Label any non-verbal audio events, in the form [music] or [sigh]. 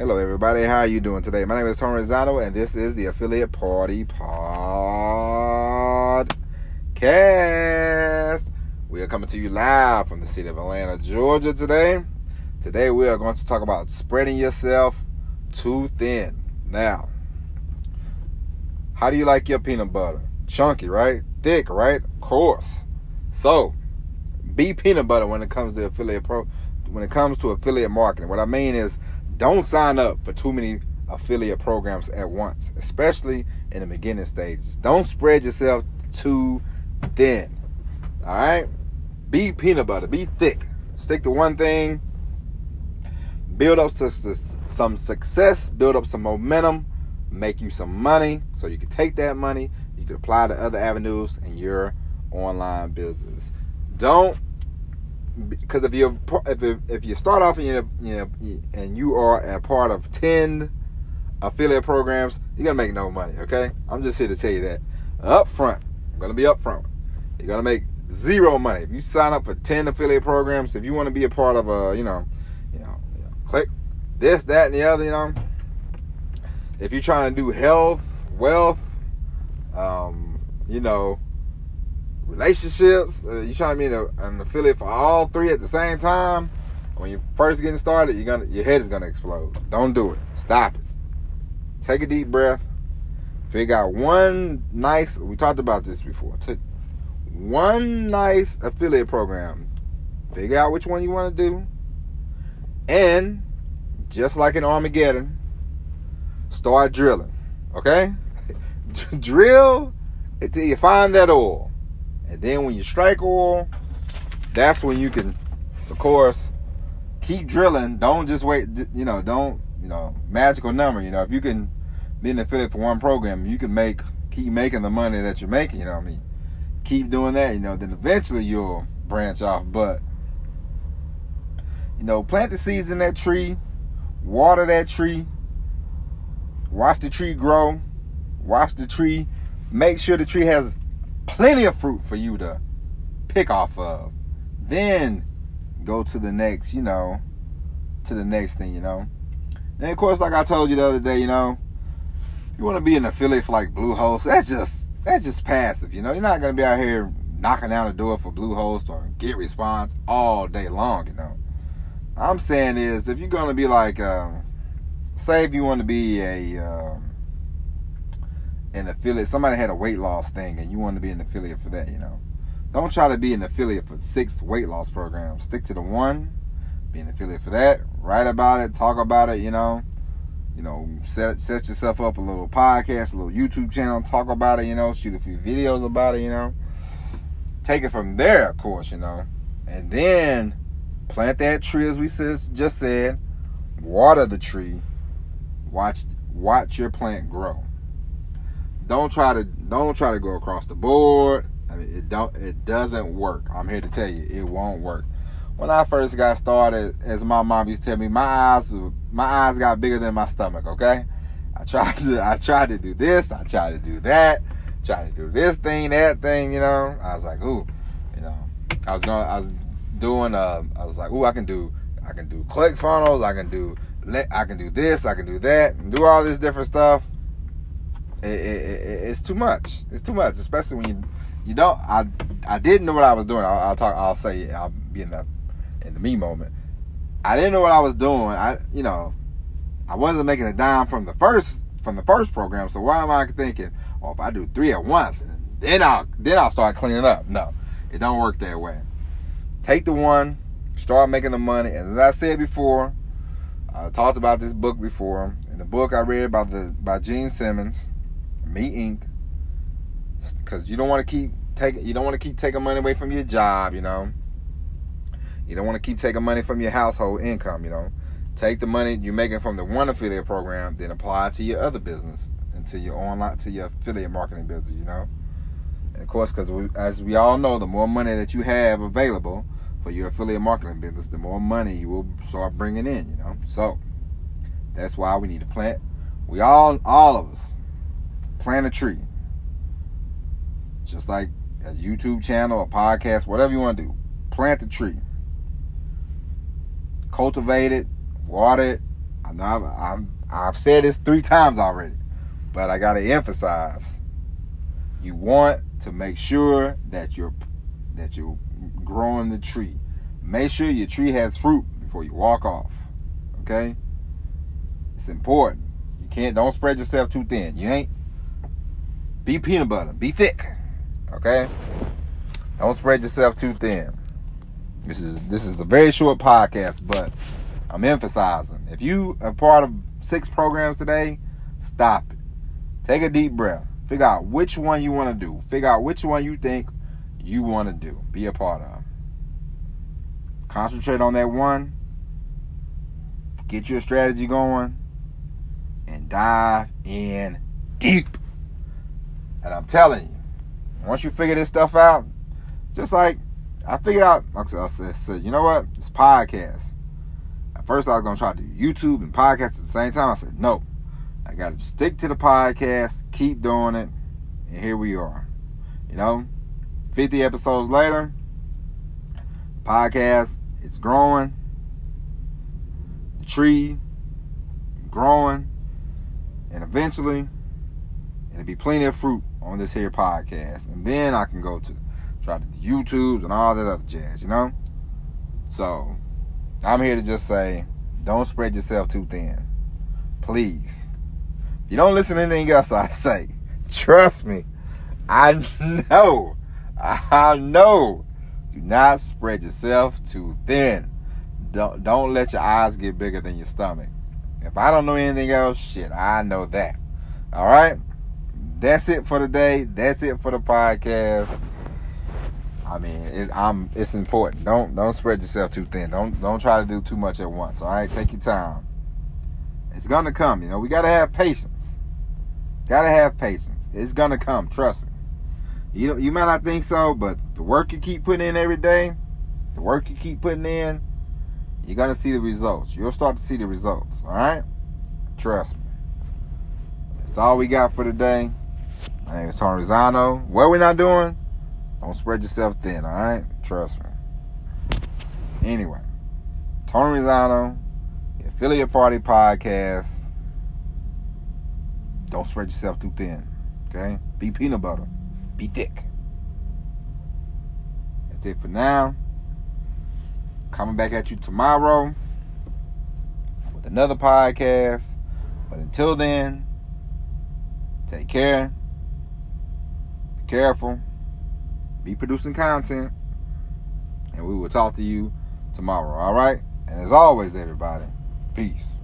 Hello, everybody. How are you doing today? My name is Tom Rosano, and this is the Affiliate Party Podcast. We are coming to you live from the city of Atlanta, Georgia today. Today, we are going to talk about spreading yourself too thin. Now, how do you like your peanut butter? Chunky, right? Thick, right? Coarse. So, be peanut butter when it comes to affiliate pro. When it comes to affiliate marketing, what I mean is don't sign up for too many affiliate programs at once, especially in the beginning stages. Don't spread yourself too thin. All right? Be peanut butter, be thick. Stick to one thing. Build up some success, build up some momentum, make you some money so you can take that money, you can apply to other avenues in your online business. Don't because if you if if you start off and you you know and you are a part of ten affiliate programs, you're gonna make no money. Okay, I'm just here to tell you that up front. I'm gonna be up front. You're gonna make zero money if you sign up for ten affiliate programs. If you want to be a part of a you know, you know, you know, click this, that, and the other. You know, if you're trying to do health, wealth, um, you know relationships. Uh, you trying to be a, an affiliate for all three at the same time. When you're first getting started, you're gonna your head is gonna explode. Don't do it. Stop it. Take a deep breath. Figure out one niche. We talked about this before. One niche affiliate program. Figure out which one you want to do, and just like in Armageddon, start drilling. Okay, [laughs] drill until you find that oil. And then when you strike oil, that's when you can, of course, keep drilling. Don't just wait, you know, don't, you know, magical number. You know, if you can be an affiliate for one program, you can make, keep making the money that you're making, you know what I mean? Keep doing that, you know, then eventually you'll branch off. But, you know, plant the seeds in that tree, water that tree, watch the tree grow, watch the tree, make sure the tree has plenty of fruit for you to pick off of. Then go to the next, you know, to the next thing, you know. And of course, like I told you the other day, you know, you want to be an affiliate for like Bluehost. That's just that's just passive, you know. You're not gonna be out here knocking down the door for Bluehost or GetResponse all day long, you know. I'm saying is if you're gonna be like, um, say if you want to be a um, an affiliate. Somebody had a weight loss thing, and you want to be an affiliate for that. You know, don't try to be an affiliate for six weight loss programs. Stick to the one. Be an affiliate for that. Write about it. Talk about it. You know, you know, set set yourself up a little podcast, a little YouTube channel. Talk about it. You know, shoot a few videos about it. You know, take it from there, of course. You know, and then plant that tree as we just said. Water the tree. Watch watch your plant grow don't try to don't try to go across the board. I mean, it don't it doesn't work. I'm here to tell you, it won't work. When I first got started, as my mom used to tell me, my eyes my eyes got bigger than my stomach. Okay, I tried to I tried to do this, I tried to do that, tried to do this thing, that thing. You know, I was like, ooh, you know, I was going, I was doing, uh, I was like, ooh, I can do, I can do ClickFunnels, I can do, I can do this, I can do that, and do all this different stuff it, it, it's too much. It's too much, especially when you you don't. I I didn't know what I was doing. I'll, I'll talk. I'll say. I'll be in the in the me moment. I didn't know what I was doing. I you know, I wasn't making a dime from the first from the first program. So why am I thinking? Oh, if I do three at once, then I'll then I'll start cleaning up. No, it don't work that way. Take the one, start making the money, and as I said before, I talked about this book before. In the book I read by the by Gene Simmons, me Inc. Because you don't want to keep taking you don't want to keep taking money away from your job, you know. You don't want to keep taking money from your household income, you know. Take the money you're making from the one affiliate program, then apply it to your other business and to your online to your affiliate marketing business, you know. And of course, because as we all know, the more money that you have available for your affiliate marketing business, the more money you will start bringing in, you know. So that's why we need to plant. We all, all of us, plant a tree. Just like a YouTube channel, a podcast, whatever you want to do. Plant the tree. Cultivate it, water it. I know I've, I've, I've said this three times already, but I got to emphasize you want to make sure that you're that you're growing the tree. Make sure your tree has fruit before you walk off. Okay? It's important. You can't don't spread yourself too thin. You ain't be peanut butter. Be thick. Okay? Don't spread yourself too thin. This is this is a very short podcast, but I'm emphasizing. If you are part of six programs today, stop it. Take a deep breath. Figure out which one you want to do. Figure out which one you think you want to do. Be a part of. Concentrate on that one. Get your strategy going and dive in deep. And I'm telling you, once you figure this stuff out, just like I figured out, I said, you know what? It's podcast. At first, I was going to try to do YouTube and podcast at the same time. I said, no. I got to stick to the podcast, keep doing it, and here we are. You know, 50 episodes later, podcast is growing, the tree growing, and eventually it'll be plenty of fruit on this here podcast. And then I can go to try to YouTubes and all that other jazz, you know? So I'm here to just say, don't spread yourself too thin. Please. If you don't listen to anything else I [laughs] say, trust me, I know, I know. Do not spread yourself too thin. Don't don't let your eyes get bigger than your stomach. If I don't know anything else, shit, I know that. All right? That's it for today. That's it for the podcast. I mean, it, I'm. It's important. Don't don't spread yourself too thin. Don't don't try to do too much at once. All right, take your time. It's gonna come. You know, we gotta have patience. Gotta have patience. It's gonna come. Trust me. You you might not think so, but the work you keep putting in every day, the work you keep putting in, you're gonna see the results. You'll start to see the results. All right. Trust me. That's all we got for today. My name is Tony Rizzano. What we not doing? Don't spread yourself thin, all right? Trust me. Anyway, Tony Rizzano, the Affiliate Party Podcast. Don't spread yourself too thin, okay? Be peanut butter. Be thick. That's it for now. Coming back at you tomorrow with another podcast. But until then, take care. Careful be producing content, and we will talk to you tomorrow. All right? And as always, everybody, peace.